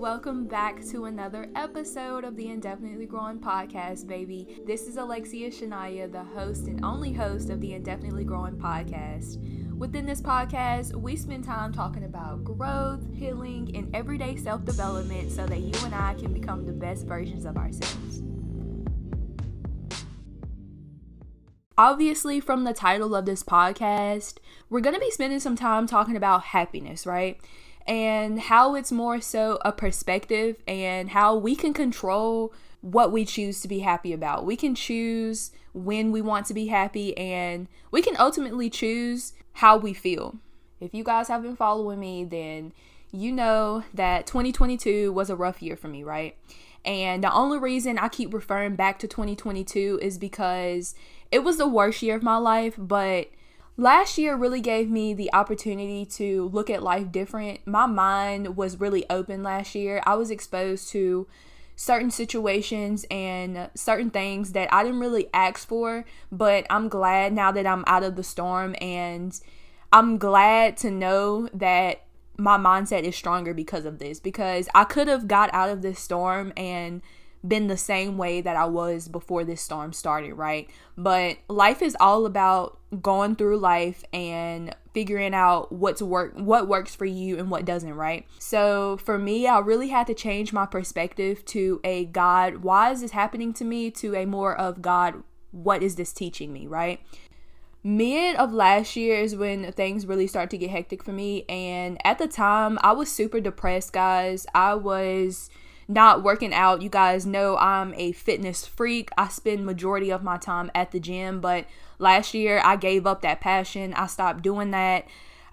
welcome back to another episode of the Indefinitely Growing Podcast, baby. This is Alexia Shania, the host and only host of the Indefinitely Growing Podcast. Within this podcast, we spend time talking about growth, healing, and everyday self development so that you and I can become the best versions of ourselves. Obviously, from the title of this podcast, we're going to be spending some time talking about happiness, right? And how it's more so a perspective and how we can control what we choose to be happy about. We can choose when we want to be happy and we can ultimately choose how we feel. If you guys have been following me, then you know that 2022 was a rough year for me, right? And the only reason I keep referring back to 2022 is because it was the worst year of my life, but last year really gave me the opportunity to look at life different. My mind was really open last year. I was exposed to certain situations and certain things that I didn't really ask for, but I'm glad now that I'm out of the storm and I'm glad to know that my mindset is stronger because of this because I could have got out of this storm and been the same way that I was before this storm started, right? But life is all about going through life and figuring out what's work what works for you and what doesn't, right? So for me, I really had to change my perspective to a God, why is this happening to me to a more of God, what is this teaching me, right? mid of last year is when things really start to get hectic for me and at the time i was super depressed guys i was not working out. You guys know I'm a fitness freak. I spend majority of my time at the gym, but last year I gave up that passion. I stopped doing that.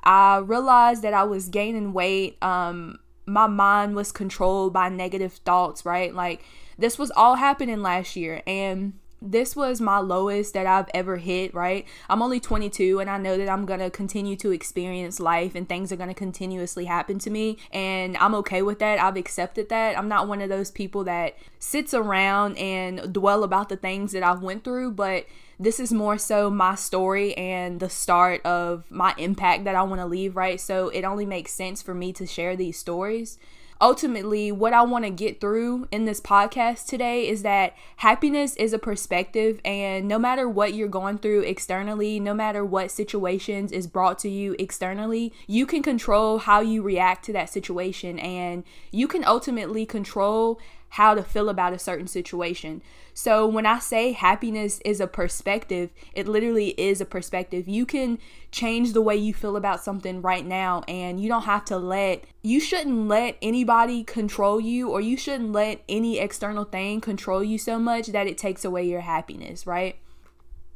I realized that I was gaining weight. Um my mind was controlled by negative thoughts, right? Like this was all happening last year and this was my lowest that I've ever hit, right? I'm only 22 and I know that I'm going to continue to experience life and things are going to continuously happen to me and I'm okay with that. I've accepted that. I'm not one of those people that sits around and dwell about the things that I've went through, but this is more so my story and the start of my impact that I want to leave, right? So it only makes sense for me to share these stories ultimately, what I want to get through in this podcast today is that happiness is a perspective, and no matter what you're going through externally, no matter what situations is brought to you externally, you can control how you react to that situation, and you can ultimately control how to feel about a certain situation. So when I say happiness is a perspective, it literally is a perspective. You can change the way you feel about something right now and you don't have to let you shouldn't let anybody control you or you shouldn't let any external thing control you so much that it takes away your happiness, right?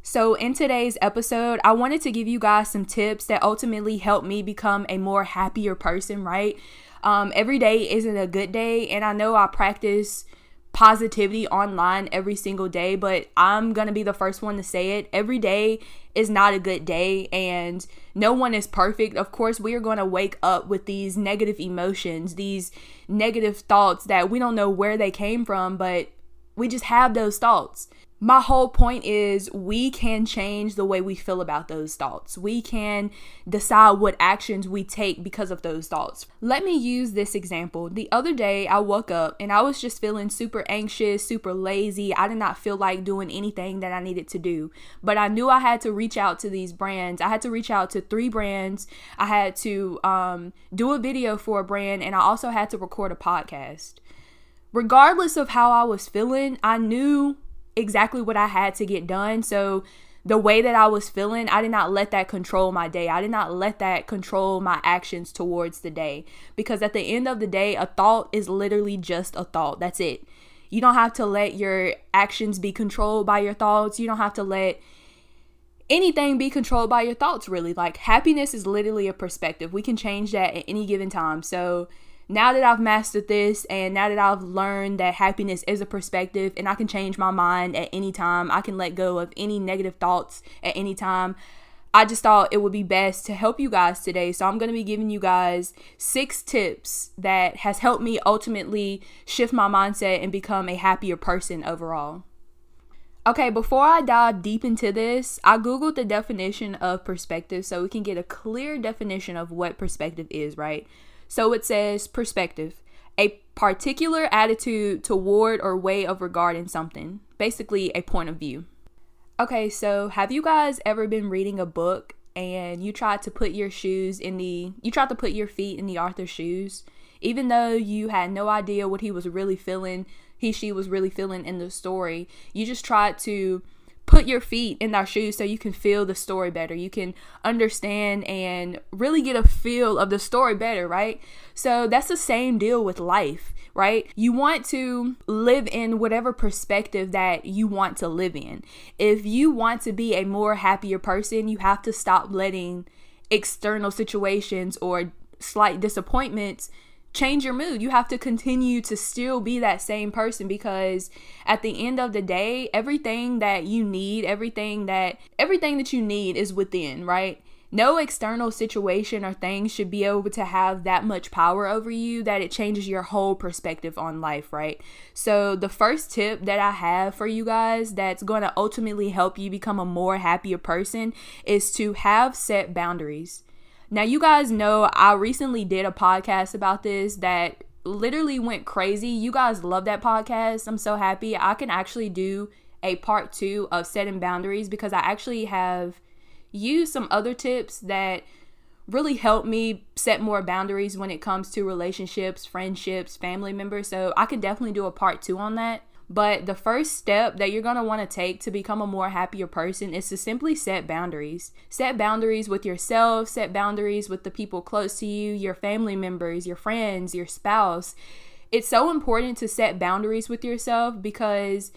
So, in today's episode, I wanted to give you guys some tips that ultimately help me become a more happier person, right? Um, every day isn't a good day, and I know I practice positivity online every single day, but I'm gonna be the first one to say it. Every day is not a good day, and no one is perfect. Of course, we are gonna wake up with these negative emotions, these negative thoughts that we don't know where they came from, but we just have those thoughts my whole point is we can change the way we feel about those thoughts. We can decide what actions we take because of those thoughts. Let me use this example. The other day, I woke up and I was just feeling super anxious, super lazy. I did not feel like doing anything that I needed to do, but I knew I had to reach out to these brands. I had to reach out to three brands. I had to um, do a video for a brand, and I also had to record a podcast. Regardless of how I was feeling, I knew exactly what I had to get done. So the way that I was feeling, I did not let that control my day. I did not let that control my actions towards the day. Because at the end of the day, a thought is literally just a thought. That's it. You don't have to let your actions be controlled by your thoughts. You don't have to let anything be controlled by your thoughts, really. Like happiness is literally a perspective. We can change that at any given time. So, now that I've mastered this and now that I've learned that happiness is a perspective and I can change my mind at any time, I can let go of any negative thoughts at any time. I just thought it would be best to help you guys today. So I'm going to be giving you guys 6 tips that has helped me ultimately shift my mindset and become a happier person overall. Okay, before I dive deep into this, I googled the definition of perspective so we can get a clear definition of what perspective is, right? So it says perspective, a particular attitude toward or way of regarding something. Basically, a point of view. Okay, so have you guys ever been reading a book and you tried to put your shoes in the you tried to put your feet in the author's shoes even though you had no idea what he was really feeling, he she was really feeling in the story. You just tried to put your feet in their shoes so you can feel the story better. You can understand and really get a feel of the story better, right? So that's the same deal with life, right? You want to live in whatever perspective that you want to live in. If you want to be a more happier person, you have to stop letting external situations or slight disappointments change your mood. You have to continue to still be that same person because at the end of the day, everything that you need, everything that everything that you need is within, right? No external situation or thing should be able to have that much power over you that it changes your whole perspective on life, right? So, the first tip that I have for you guys that's going to ultimately help you become a more happier person is to have set boundaries. Now, you guys know I recently did a podcast about this that literally went crazy. You guys love that podcast. I'm so happy. I can actually do a part two of setting boundaries because I actually have used some other tips that really help me set more boundaries when it comes to relationships, friendships, family members. So I can definitely do a part two on that. But the first step that you're going to want to take to become a more happier person is to simply set boundaries. Set boundaries with yourself, set boundaries with the people close to you, your family members, your friends, your spouse. It's so important to set boundaries with yourself because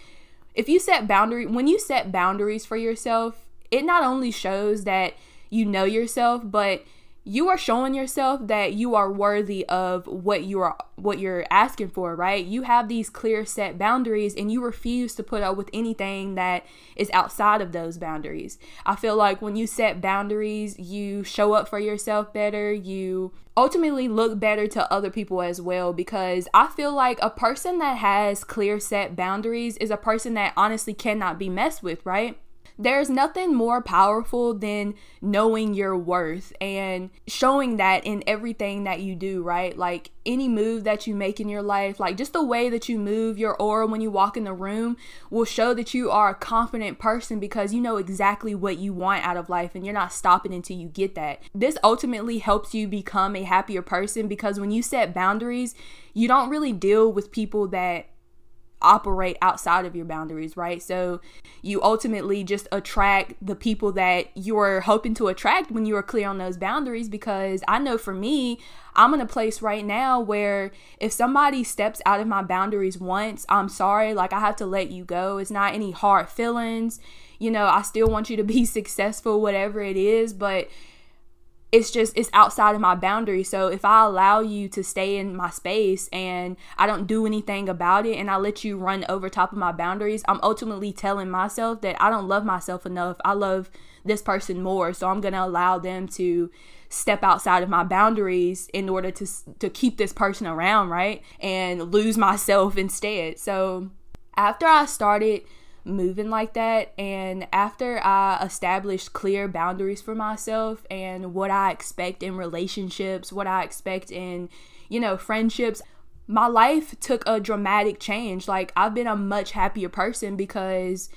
if you set boundary when you set boundaries for yourself, it not only shows that you know yourself, but you are showing yourself that you are worthy of what you are what you're asking for right? You have these clear set boundaries and you refuse to put up with anything that is outside of those boundaries. I feel like when you set boundaries you show up for yourself better. You ultimately look better to other people as well because i feel like a person that has clear set boundaries is a person that honestly cannot be messed with right there's nothing more powerful than knowing your worth and showing that in everything that you do, right? Like any move that you make in your life, like just the way that you move, your aura when you walk in the room will show that you are a confident person because you know exactly what you want out of life and you're not stopping until you get that. This ultimately helps you become a happier person because when you set boundaries, you don't really deal with people that operate outside of your boundaries, right? So you ultimately just attract the people that you're hoping to attract when you are clear on those boundaries. Because I know for me, I'm in a place right now where if somebody steps out of my boundaries once, I'm sorry, like I have to let you go. It's not any hard feelings. You know, I still want you to be successful, whatever it is, but it's just it's outside of my boundary. So if i allow you to stay in my space and i don't do anything about it and i let you run over top of my boundaries i'm ultimately telling myself that i don't love myself enough. I love this person more. So i'm going to allow them to step outside of my boundaries in order to to keep this person around right? And lose myself instead. So after i started moving like that. And after I established clear boundaries for myself and what I expect in relationships, what I expect in, you know, friendships, my life took a dramatic change. Like, I've been a much happier person because.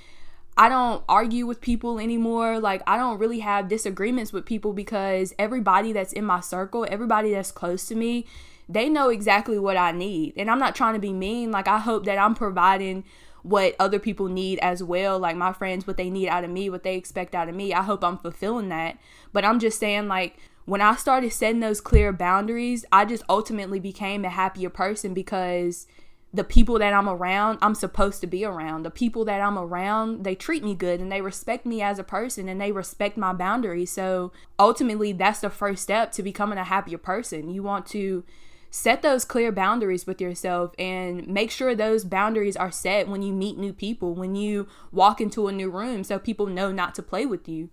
I don't argue with people anymore. Like, I don't really have disagreements with people because everybody that's in my circle, everybody that's close to me, they know exactly what I need. And I'm not trying to be mean. Like, I hope that I'm providing what other people need as well. Like my friends, what they need out of me, what they expect out of me. I hope I'm fulfilling that. But I'm just saying, like, when I started setting those clear boundaries, I just ultimately became a happier person because the people that I'm around, I'm supposed to be around. The people that I'm around, they treat me good and they respect me as a person and they respect my boundaries. So ultimately, that's the first step to becoming a happier person. You want to set those clear boundaries with yourself and make sure those boundaries are set when you meet new people, when you walk into a new room, so people know not to play with you.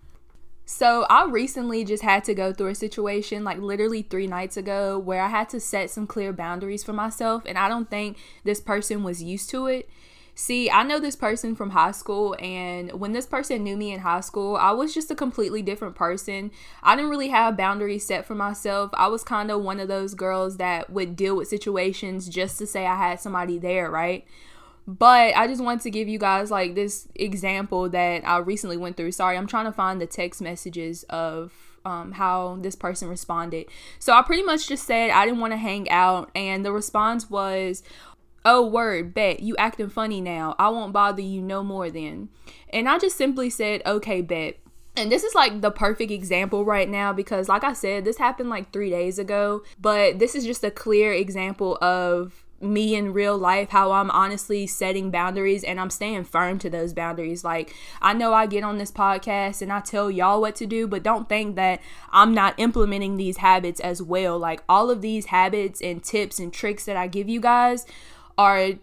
So, I recently just had to go through a situation like literally three nights ago where I had to set some clear boundaries for myself, and I don't think this person was used to it. See, I know this person from high school, and when this person knew me in high school, I was just a completely different person. I didn't really have boundaries set for myself. I was kind of one of those girls that would deal with situations just to say I had somebody there, right? But I just wanted to give you guys like this example that I recently went through. Sorry, I'm trying to find the text messages of um, how this person responded. So I pretty much just said I didn't want to hang out, and the response was, Oh, word, bet, you acting funny now. I won't bother you no more then. And I just simply said, Okay, bet. And this is like the perfect example right now because, like I said, this happened like three days ago, but this is just a clear example of me in real life how I'm honestly setting boundaries and I'm staying firm to those boundaries. Like I know I get on this podcast and I tell y'all what to do, but don't think that I'm not implementing these habits as well. Like all of these habits and tips and tricks that I give you guys are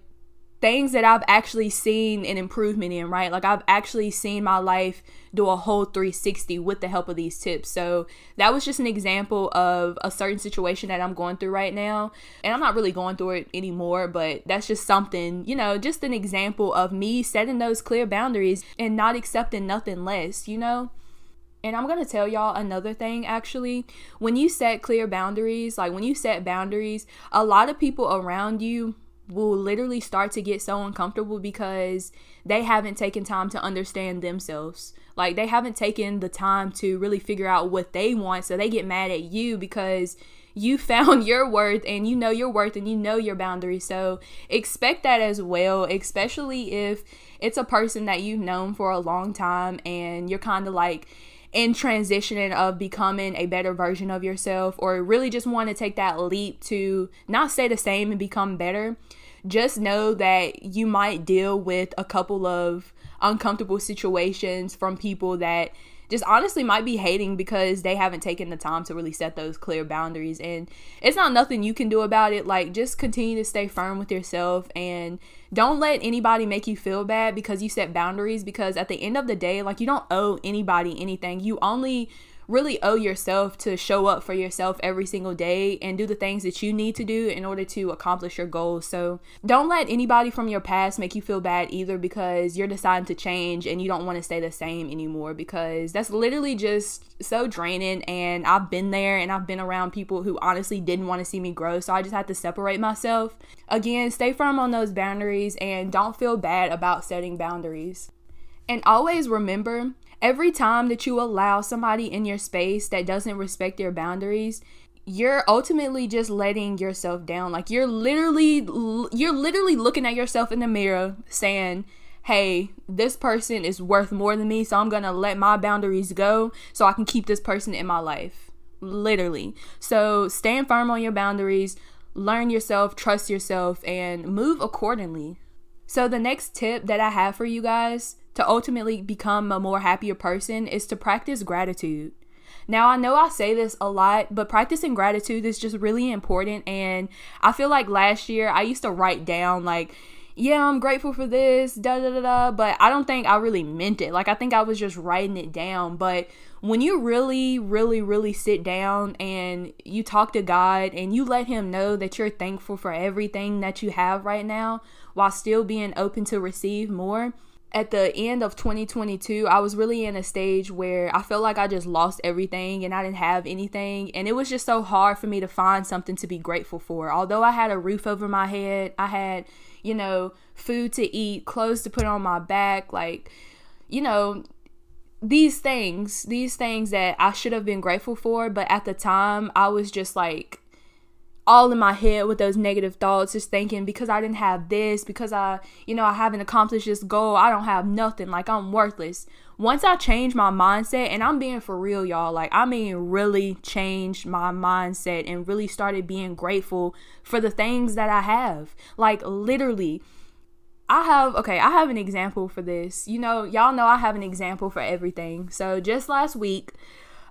things that I've actually seen an improvement in, right? Like I've actually seen my life do a whole 360 with the help of these tips. So that was just an example of a certain situation that I'm going through right now. And I'm not really going through it anymore, but that's just something, you know, just an example of me setting those clear boundaries and not accepting nothing less, you know? And I'm to tell y'all another thing actually. When you set clear boundaries, like when you set boundaries, a lot of people around you will literally start to get so uncomfortable because they haven't taken time to understand themselves. Like they haven't taken the time to really figure out what they want. So they get mad at you because you found your worth and you know your worth and you know your boundaries. So expect that as well, especially if it's a person that you've known for a long time and you're kind of like in transitioning of becoming a better version of yourself or really just want to take that leap to not stay the same and become better just know that you might deal with a couple of uncomfortable situations from people that just honestly might be hating because they haven't taken the time to really set those clear boundaries. And it's not nothing you can do about it. Like just continue to stay firm with yourself and don't let anybody make you feel bad because you set boundaries because at the end of the day like you don't owe anybody anything. You only really owe yourself to show up for yourself every single day and do the things that you need to do in order to accomplish your goals. So don't let anybody from your past make you feel bad either because you're deciding to change and you don't want to stay the same anymore because that's literally just so draining. And I've been there and I've been around people who honestly didn't want to see me grow. So I just had to separate myself. Again, stay firm on those boundaries and don't feel bad about setting boundaries. And always remember every time that you allow somebody in your space that doesn't respect your boundaries, you're ultimately just letting yourself down. Like you're literally you're literally looking at yourself in the mirror saying, "Hey, this person is worth more than me, so I'm going to let my boundaries go so I can keep this person in my life." Literally. So, stand firm on your boundaries, learn yourself, trust yourself, and move accordingly. So, the next tip that I have for you guys to ultimately become a more happier person is to practice gratitude. Now, I know I say this a lot, but practicing gratitude is just really important. And I feel like last year I used to write down, like, yeah, I'm grateful for this, da da da da, but I don't think I really meant it. Like, I think I was just writing it down. But when you really, really, really sit down and you talk to God and you let Him know that you're thankful for everything that you have right now while still being open to receive more, at the end of 2022, I was really in a stage where I felt like I just lost everything and I didn't have anything. And it was just so hard for me to find something to be grateful for. Although I had a roof over my head, I had, you know, food to eat, clothes to put on my back, like, you know, these things, these things that I should have been grateful for. But at the time, I was just like, all in my head with those negative thoughts, just thinking because I didn't have this, because I, you know, I haven't accomplished this goal, I don't have nothing, like I'm worthless. Once I changed my mindset, and I'm being for real, y'all, like I mean, really changed my mindset and really started being grateful for the things that I have. Like, literally, I have, okay, I have an example for this. You know, y'all know I have an example for everything. So just last week,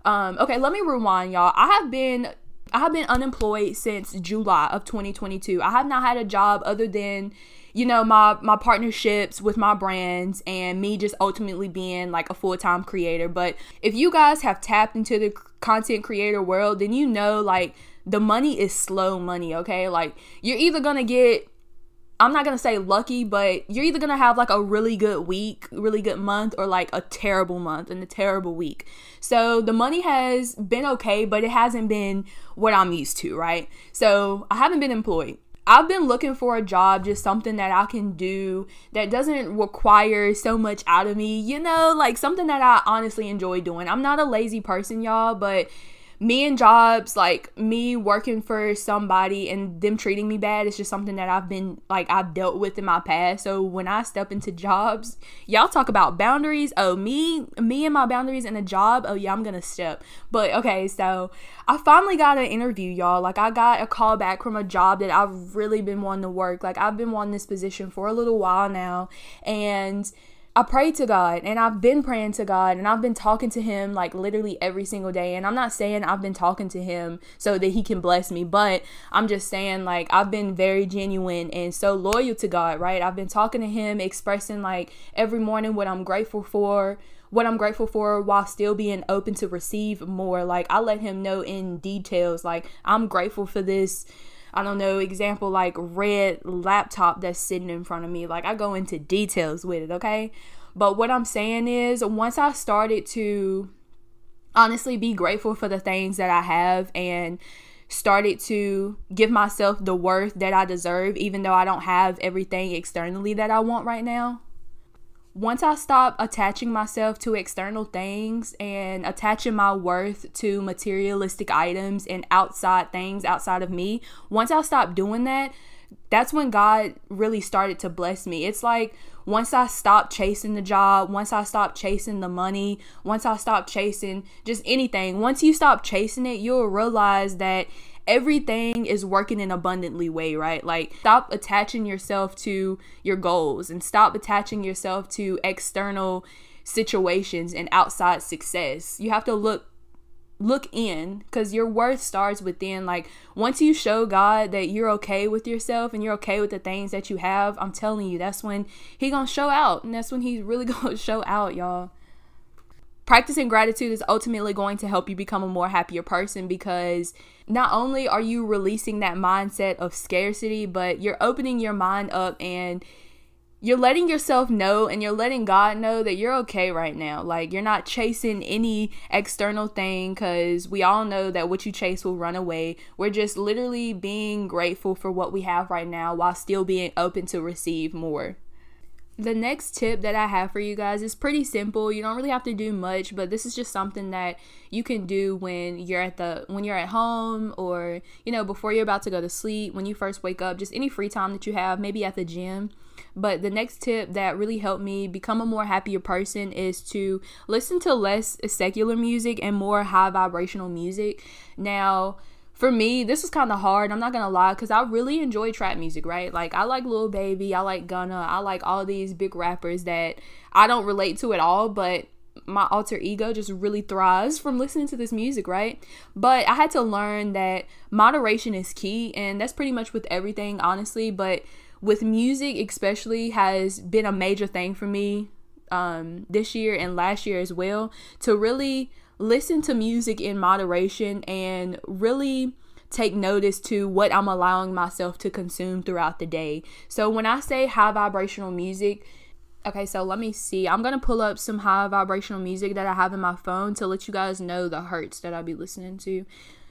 um, okay, let me rewind, y'all. I have been I have been unemployed since July of 2022. I have not had a job other than you know my my partnerships with my brands and me just ultimately being like a full-time creator but if you guys have tapped into the content creator world then you know like the money is slow money okay like you're either gonna get I'm not gonna say lucky, but you're either gonna have like a really good week, really good month, or like a terrible month and a terrible week. So the money has been okay, but it hasn't been what I'm used to, right? So I haven't been employed. I've been looking for a job, just something that I can do that doesn't require so much out of me, you know, like something that I honestly enjoy doing. I'm not a lazy person, y'all, but me and jobs, like me working for somebody and them treating me bad, it's just something that I've been like I've dealt with in my past. So when I step into jobs, y'all talk about boundaries. Oh, me, me and my boundaries in a job. Oh yeah, I'm gonna step. But okay, so I finally got an interview, y'all. Like I got a call back from a job that I've really been wanting to work. Like I've been wanting this position for a little while now, and I pray to God and I've been praying to God and I've been talking to Him like literally every single day. And I'm not saying I've been talking to Him so that He can bless me, but I'm just saying like I've been very genuine and so loyal to God, right? I've been talking to Him, expressing like every morning what I'm grateful for, what I'm grateful for while still being open to receive more. Like I let Him know in details, like I'm grateful for this I don't know, example like red laptop that's sitting in front of me. Like I go into details with it, okay? But what I'm saying is once I started to honestly be grateful for the things that I have and started to give myself the worth that I deserve even though I don't have everything externally that I want right now once I stop attaching myself to external things and attaching my worth to materialistic items and outside things outside of me, once I stop doing that, that's when God really started to bless me. It's like once I stopped chasing the job, once I stopped chasing the money, once I stopped chasing just anything, once you stop chasing it, you'll realize that everything is working in abundantly way, right? Like stop attaching yourself to your goals and stop attaching yourself to external situations and outside success. You have to look look in because your worth starts within like once you show god that you're okay with yourself and you're okay with the things that you have i'm telling you that's when he gonna show out and that's when he's really gonna show out y'all practicing gratitude is ultimately going to help you become a more happier person because not only are you releasing that mindset of scarcity, but you're opening your mind up and you're letting yourself know and you're letting God know that you're okay right now. Like you're not chasing any external thing cuz we all know that what you chase will run away. We're just literally being grateful for what we have right now while still being open to receive more the next tip that I have for you guys is pretty simple. You don't really have to do much, but this is just something that you can do when you're at the when you're at home or, you know, before you're about to go to sleep, when you first wake up, just any free time that you have, maybe at the gym. But the next tip that really helped me become a more happier person is to listen to less secular music and more high vibrational music. Now, for me, this was kind of hard. I'm not gonna lie, cause I really enjoy trap music, right? Like I like Lil Baby, I like Gunna, I like all these big rappers that I don't relate to at all, but my alter ego just really thrives from listening to this music, right? But I had to learn that moderation is key, and that's pretty much with everything, honestly. But with music, especially, has been a major thing for me um, this year and last year as well to really listen to music in moderation and really take notice to what I'm allowing myself to consume throughout the day. So when I say high vibrational music, okay, so let me see. I'm going to pull up some high vibrational music that I have in my phone to let you guys know the hertz that I'll be listening to.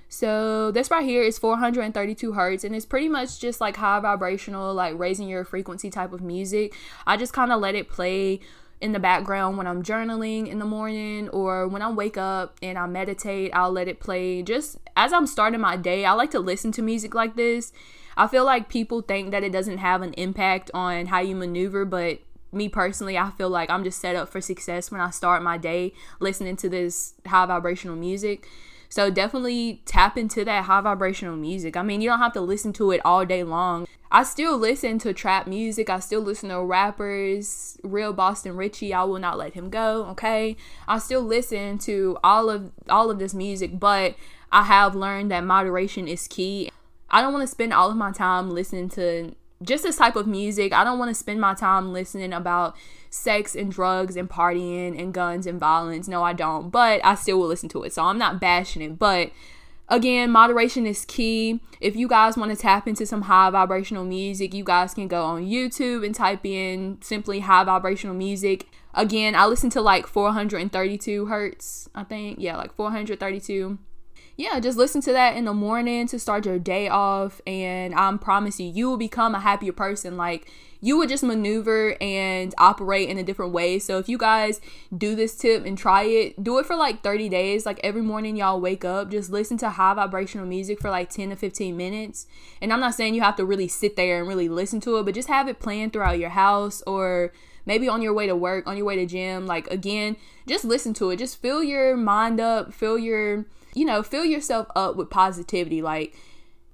So this right here is 432 hertz and it's pretty much just like high vibrational, like raising your frequency type of music. I just kind of let it play in the background when I'm journaling in the morning or when I wake up and I meditate, I'll let it play. Just as I'm starting my day, I like to listen to music like this. I feel like people think that it doesn't have an impact on how you maneuver, but me personally, I feel like I'm just set up for success when I start my day listening to this high vibrational music. So definitely tap into that high vibrational music. I mean, you don't have to listen to it all day long. I still listen to trap music. I still listen to rappers, real Boston Richey. I will not let him go. Okay, I still listen to all of all of this music, but I have learned that moderation is key. I don't want to spend all of my time listening to just this type of music. I don't want to spend my time listening about sex and drugs and partying and guns and violence. No, I don't. But I still will listen to it. So I'm not bashing it. But Again, moderation is key. If you guys want to tap into some high vibrational music, you guys can go on YouTube and type in simply high vibrational music. Again, I listen to like 432 hertz, I think. Yeah, like 432 yeah, just listen to that in the morning to start your day off. And I'm promise you, you will become a happier person. Like, you would just maneuver and operate in a different way. So, if you guys do this tip and try it, do it for like 30 days. Like, every morning, y'all wake up, just listen to high vibrational music for like 10 to 15 minutes. And I'm not saying you have to really sit there and really listen to it, but just have it playing throughout your house or maybe on your way to work, on your way to gym. Like, again, just listen to it. Just fill your mind up, fill your you know, fill yourself up with positivity. Like,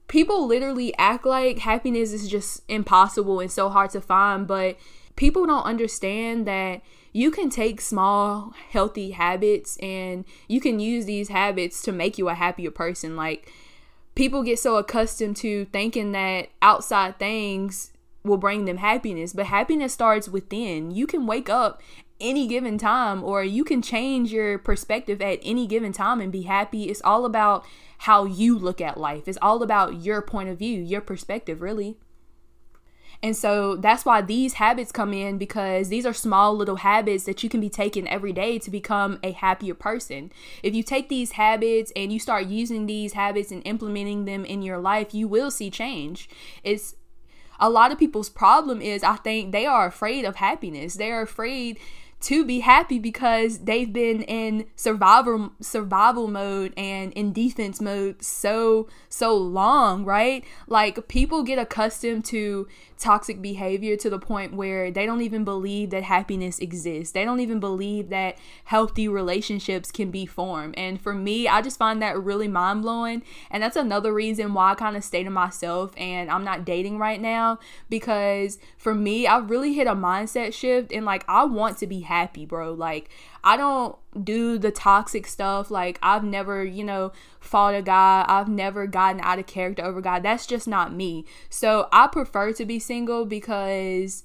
people literally act like happiness is just impossible and so hard to find, but people don't understand that you can take small, healthy habits and you can use these habits to make you a happier person. Like, people get so accustomed to thinking that outside things will bring them happiness, but happiness starts within. You can wake up any given time or you can change your perspective at any given time and be happy. It's all about how you look at life. It's all about your point of view, your perspective, really. And so that's why these habits come in because these are small little habits that you can be taking every day to become a happier person. If you take these habits and you start using these habits and implementing them in your life, you will see change. It's a lot of people's problem is I think they are afraid of happiness. They are afraid to be happy because they've been in survival survival mode and in defense mode so so long, right? Like people get accustomed to toxic behavior to the point where they don't even believe that happiness exists. They don't even believe that healthy relationships can be formed. And for me, I just find that really mind blowing. And that's another reason why I kind of stay to myself and I'm not dating right now because for me, I really hit a mindset shift and like I want to be happy, bro. Like I don't do the toxic stuff. Like, I've never, you know, fought a guy. I've never gotten out of character over God. That's just not me. So I prefer to be single because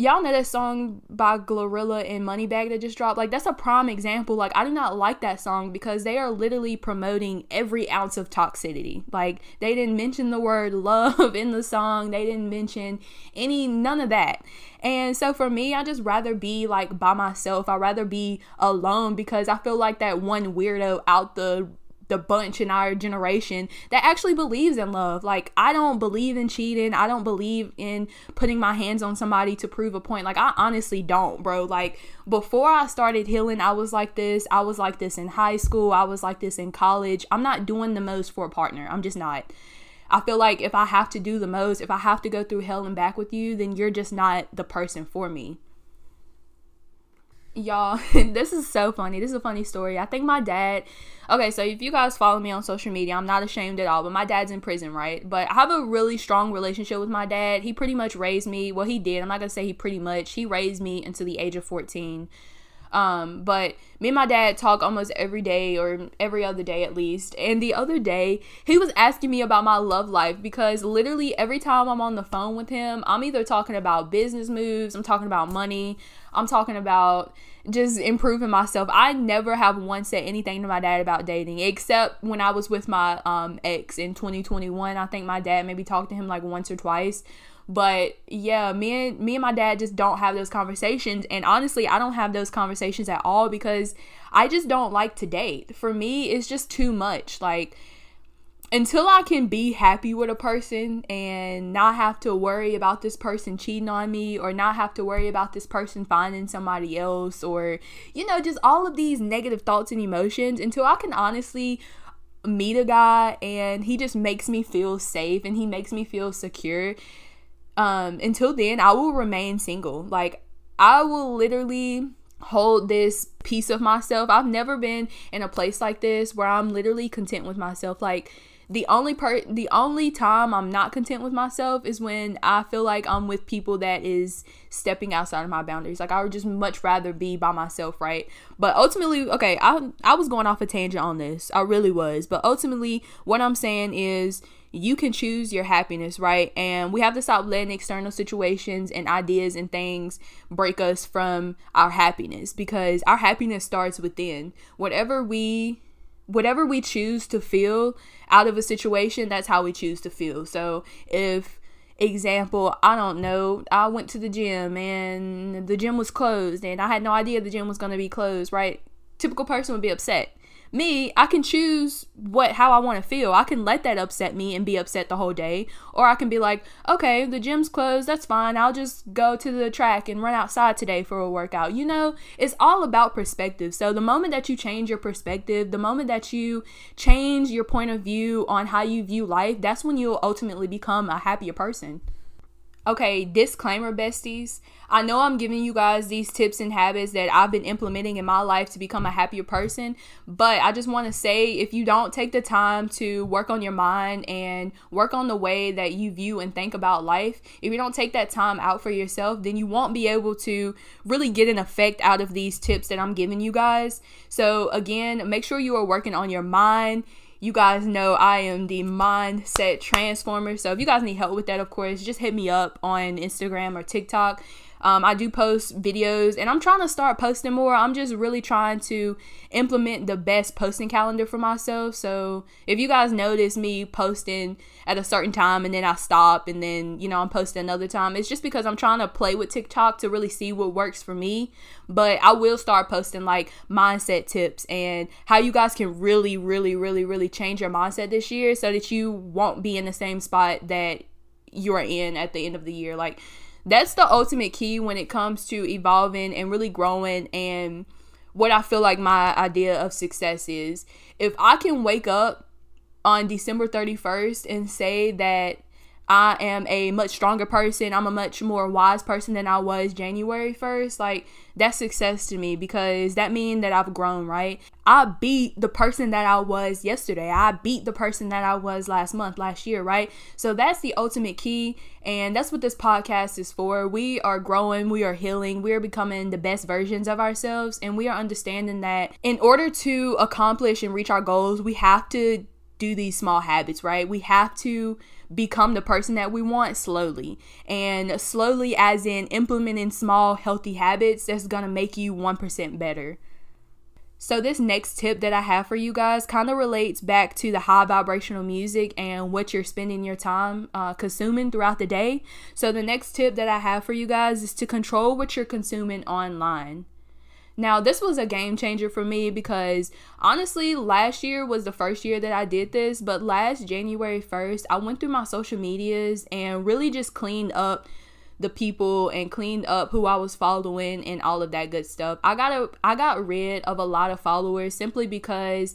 y'all know that song by Glorilla and Moneybagg that just dropped? Like, that's a prime example. Like, I do not like that song because they are literally promoting every ounce of toxicity. Like, they didn't mention the word love in the song, they didn't mention any, none of that. And so for me, I just rather be like by myself. I rather be alone because I feel like that one weirdo out the the bunch in our generation that actually believes in love. Like, I don't believe in cheating. I don't believe in putting my hands on somebody to prove a point. Like, I honestly don't, bro. Like, before I started healing, I was like this. I was like this in high school. I was like this in college. I'm not doing the most for a partner. I'm just not. I feel like if I have to do the most, if I have to go through hell and back with you, then you're just not the person for me y'all this is so funny. This is a funny story. I think my dad okay so if you guys follow me on social media i'm not ashamed at all but my dad's in prison right? But i have a really strong relationship with my dad. He pretty much raised me well he did i'm not gonna say he pretty much he raised me until the age of 14 um, but me and my dad talk almost every day or every other day at least. And the other day, he was asking me about my love life because literally every time I'm on the phone with him, I'm either talking about business moves, I'm talking about money, I'm talking about just improving myself. I never have once said anything to my dad about dating except when I was with my um, ex in 2021. I think my dad maybe talked to him like once or twice. But yeah, me and me and my dad just don't have those conversations. And honestly, I don't have those conversations at all because I just don't like to date. For me, it's just too much. Like until I can be happy with a person and not have to worry about this person cheating on me or not have to worry about this person finding somebody else or you know just all of these negative thoughts and emotions until I can honestly meet a guy and he just makes me feel safe and he makes me feel secure um, until then, I will remain single. Like, I will literally hold this piece of myself. I've never been in a place like this where I'm literally content with myself. Like, the only part the only time I'm not content with myself is when I feel like I'm with people that is stepping outside of my boundaries. Like I would just much rather be by myself, right? But ultimately, okay, I I was going off a tangent on this. I really was. But ultimately, what I'm saying is you can choose your happiness, right? And we have to stop letting external situations and ideas and things break us from our happiness because our happiness starts within. Whatever we whatever we choose to feel out of a situation, that's how we choose to feel. So if example, I don't know, I went to the gym and the gym was closed and I had no idea the gym was going to be closed, right? Typical person would be upset me, I can choose what how I want to feel. I can let that upset me and be upset the whole day, or I can be like, okay, the gym's closed, that's fine. I'll just go to the track and run outside today for a workout. You know, it's all about perspective. So the moment that you change your perspective, the moment that you change your point of view on how you view life, that's when you'll ultimately become a happier person. Okay, disclaimer, besties. I know I'm giving you guys these tips and habits that I've been implementing in my life to become a happier person, but I just want to say if you don't take the time to work on your mind and work on the way that you view and think about life, if you don't take that time out for yourself, then you won't be able to really get an effect out of these tips that I'm giving you guys. So, again, make sure you are working on your mind you guys know I am the mindset transformer. So if you guys need help with that, of course, just hit me up on Instagram or TikTok. Um, I do post videos and I'm trying to start posting more. I'm just really trying to implement the best posting calendar for myself. So if you guys notice me posting at a certain time and then I stop and then, you know, I'm posting another time, it's just because I'm trying to play with TikTok to really see what works for me. But I will start posting like mindset tips and how you guys can really, really, really, really change your mindset this year so that you won't be in the same spot that you're in at the end of the year. Like, that's the ultimate key when it comes to evolving and really growing and what I feel like my idea of success is. If I can wake up on December 31st and say that I am a much stronger person. I'm a much more wise person than I was January 1st. Like that's success to me because that means that I've grown, right? I beat the person that I was yesterday. I beat the person that I was last month, last year, right? So that's the ultimate key and that's what this podcast is for. We are growing, we are healing, we are becoming the best versions of ourselves and we are understanding that in order to accomplish and reach our goals, we have to do these small habits, right? We have to become the person that we want slowly. And slowly, as in implementing small, healthy habits that's gonna make you 1% better. So, this next tip that I have for you guys kind of relates back to the high vibrational music and what you're spending your time uh, consuming throughout the day. So, the next tip that I have for you guys is to control what you're consuming online. Now, this was a game changer for me because honestly, last year was the first year that I did this, but last January 1st, I went through my social medias and really just cleaned up the people and cleaned up who I was following and all of that good stuff. I got a, I got rid of a lot of followers simply because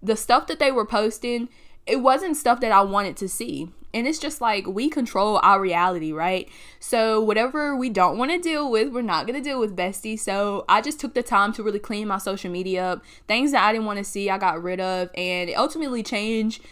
the stuff that they were posting, it wasn't stuff that I wanted to see. And it's just like we control our reality, right? So, whatever we don't want to deal with, we're not going to deal with bestie. So, I just took the time to really clean my social media up. Things that I didn't want to see, I got rid of. And it ultimately changed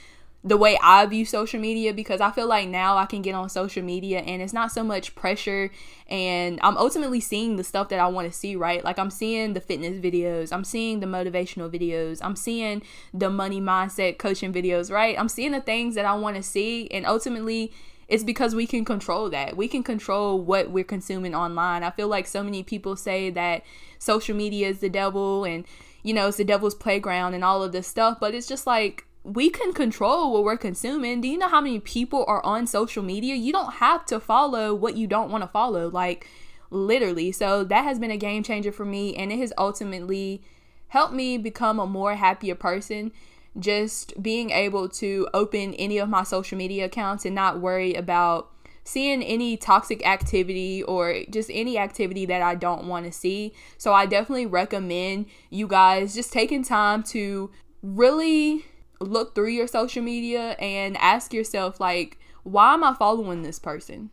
the way I view social media because I feel like now I can get on social media and it's not so much pressure and I'm ultimately seeing the stuff that I want to see, right? Like I'm seeing the fitness videos, I'm seeing the motivational videos, I'm seeing the money mindset coaching videos, right? I'm seeing the things that I want to see and ultimately it's because we can control that. We can control what we're consuming online. I feel like so many people say that social media is the devil and you know, it's the devil's playground and all of this stuff, but it's just like we can control what we're consuming. Do you know how many people are on social media? You don't have to follow what you don't want to follow, like literally. So that has been a game changer for me, and it has ultimately helped me become a more happier person. Just being able to open any of my social media accounts and not worry about seeing any toxic activity or just any activity that I don't want to see. So I definitely recommend you guys just taking time to really look through your social media and ask yourself like why am I following this person?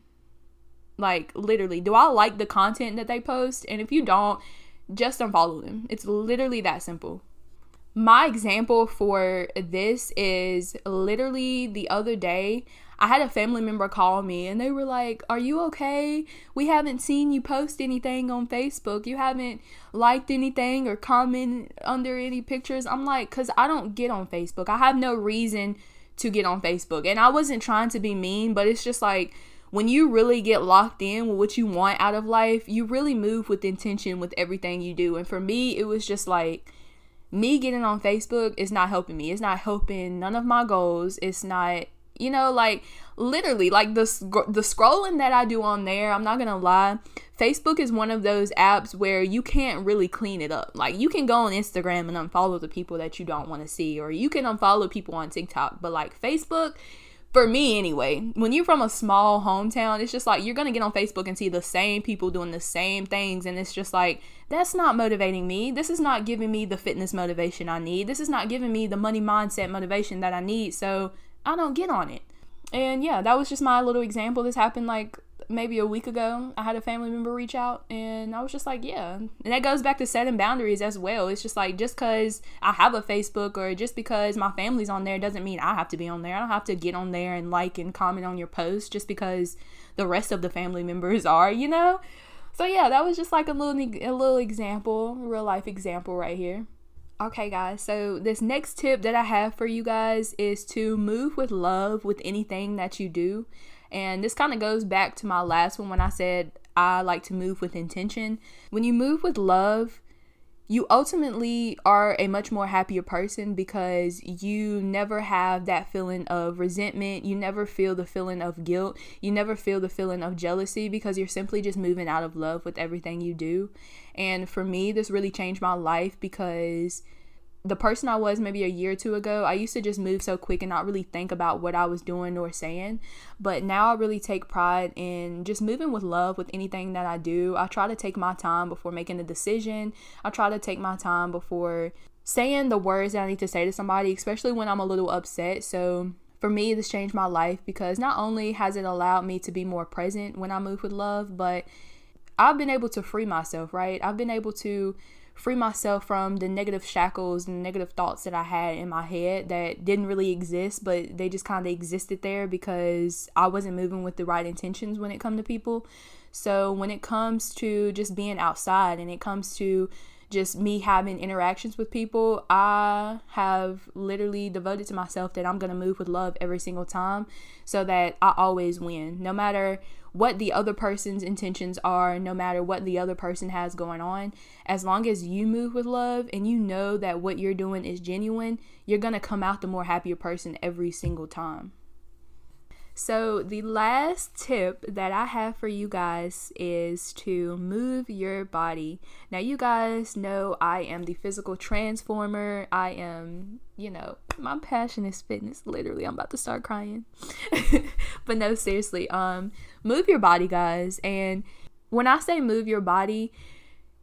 Like literally, do I like the content that they post? And if you don't, just unfollow them. It's literally that simple. My example for this is literally the other day I had a family member call me and they were like, Are you okay? We haven't seen you post anything on Facebook. You haven't liked anything or commented under any pictures. I'm like, Because I don't get on Facebook. I have no reason to get on Facebook. And I wasn't trying to be mean, but it's just like, when you really get locked in with what you want out of life, you really move with intention with everything you do. And for me, it was just like, me getting on Facebook is not helping me. It's not helping none of my goals. It's not, you know, like literally like the the scrolling that I do on there, I'm not going to lie. Facebook is one of those apps where you can't really clean it up. Like you can go on Instagram and unfollow the people that you don't want to see or you can unfollow people on TikTok, but like Facebook for me anyway, when you're from a small hometown, it's just like you're gonna get on Facebook and see the same people doing the same things, and it's just like that's not motivating me. This is not giving me the fitness motivation I need. This is not giving me the money mindset motivation that I need. So I don't get on it. And yeah, that was just my little example. This happened like maybe a week ago, I had a family member reach out and I was just like, yeah. And that goes back to setting boundaries as well. It's just like just because I have a Facebook or just because my family's on there doesn't mean I have to be on there. I don't have to get on there and like and comment on your post just because the rest of the family members are, you know? So yeah, that was just like a little a little example, real life example right here. Okay, guys, so this next tip that I have for you guys is to move with love with anything that you do. And this kind of goes back to my last one when I said I like to move with intention. When you move with love, you ultimately are a much more happier person because you never have that feeling of resentment. You never feel the feeling of guilt. You never feel the feeling of jealousy because you're simply just moving out of love with everything you do. And for me, this really changed my life because the person I was maybe a year or two ago, I used to just move so quick and not really think about what I was doing or saying. But now I really take pride in just moving with love with anything that I do. I try to take my time before making a decision. I try to take my time before saying the words that I need to say to somebody, especially when I'm a little upset. So for me, this changed my life because not only has it allowed me to be more present when I move with love, but I've been able to free myself, right? I've been able to free myself from the negative shackles and negative thoughts that I had in my head that didn't really exist, but they just kind of existed there because I wasn't moving with the right intentions when it come to people. So when it comes to just being outside and it comes to just me having interactions with people, I have literally devoted to myself that I'm going to move with love every single time so that I always win. No matter what the other person's intentions are, no matter what the other person has going on, as long as you move with love and you know that what you're doing is genuine, you're going to come out the more happier person every single time. So, the last tip that I have for you guys is to move your body. Now, you guys know I am the physical transformer. I am, you know, my passion is fitness. Literally, I'm about to start crying. but no, seriously, um, move your body, guys. And when I say move your body,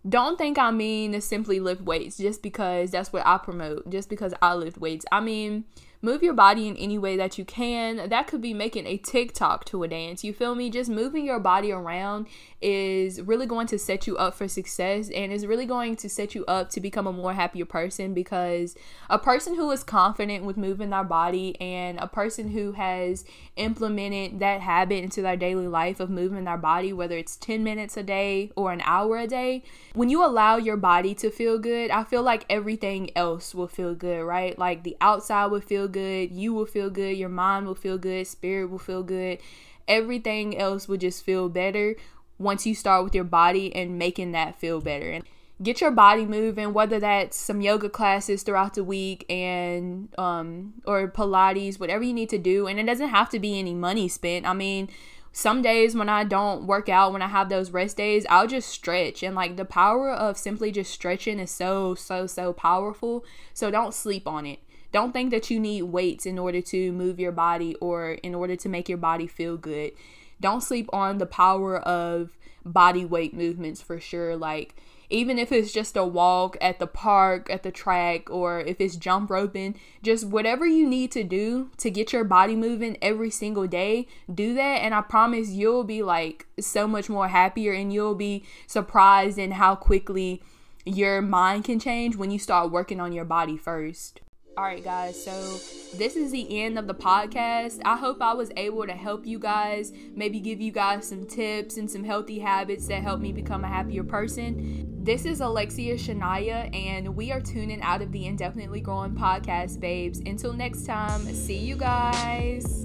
don't think I mean to simply lift weights just because that's what I promote, just because I lift weights. I mean, move your body in any way that you can. That could be making a TikTok to a dance. You feel me? Just moving your body around is really going to set you up for success and is really going to set you up to become a more happier person because a person who is confident with moving their body and a person who has implemented that habit into their daily life of moving their body, whether it's 10 minutes a day or an hour a day, when you allow your body to feel good, I feel like everything else will feel good, right? Like the outside will feel good, you will feel good, your mind will feel good, spirit will feel good. Everything else will just feel better once you start with your body and making that feel better. And get your body moving, whether that's some yoga classes throughout the week and um or Pilates, whatever you need to do. And it doesn't have to be any money spent. I mean, some days when I don't work out, when I have those rest days, I'll just stretch. And like the power of simply just stretching is so, so, so powerful. So don't sleep on it. Don't think that you need weights in order to move your body or in order to make your body feel good. Don't sleep on the power of body weight movements for sure. Like, even if it's just a walk at the park, at the track, or if it's jump roping, just whatever you need to do to get your body moving every single day, do that. And I promise you'll be like so much more happier and you'll be surprised in how quickly your mind can change when you start working on your body first. All right, guys, so this is the end of the podcast. I hope I was able to help you guys, maybe give you guys some tips and some healthy habits that help me become a happier person. This is Alexia Shania, and we are tuning out of the Indefinitely Growing podcast, babes. Until next time, see you guys.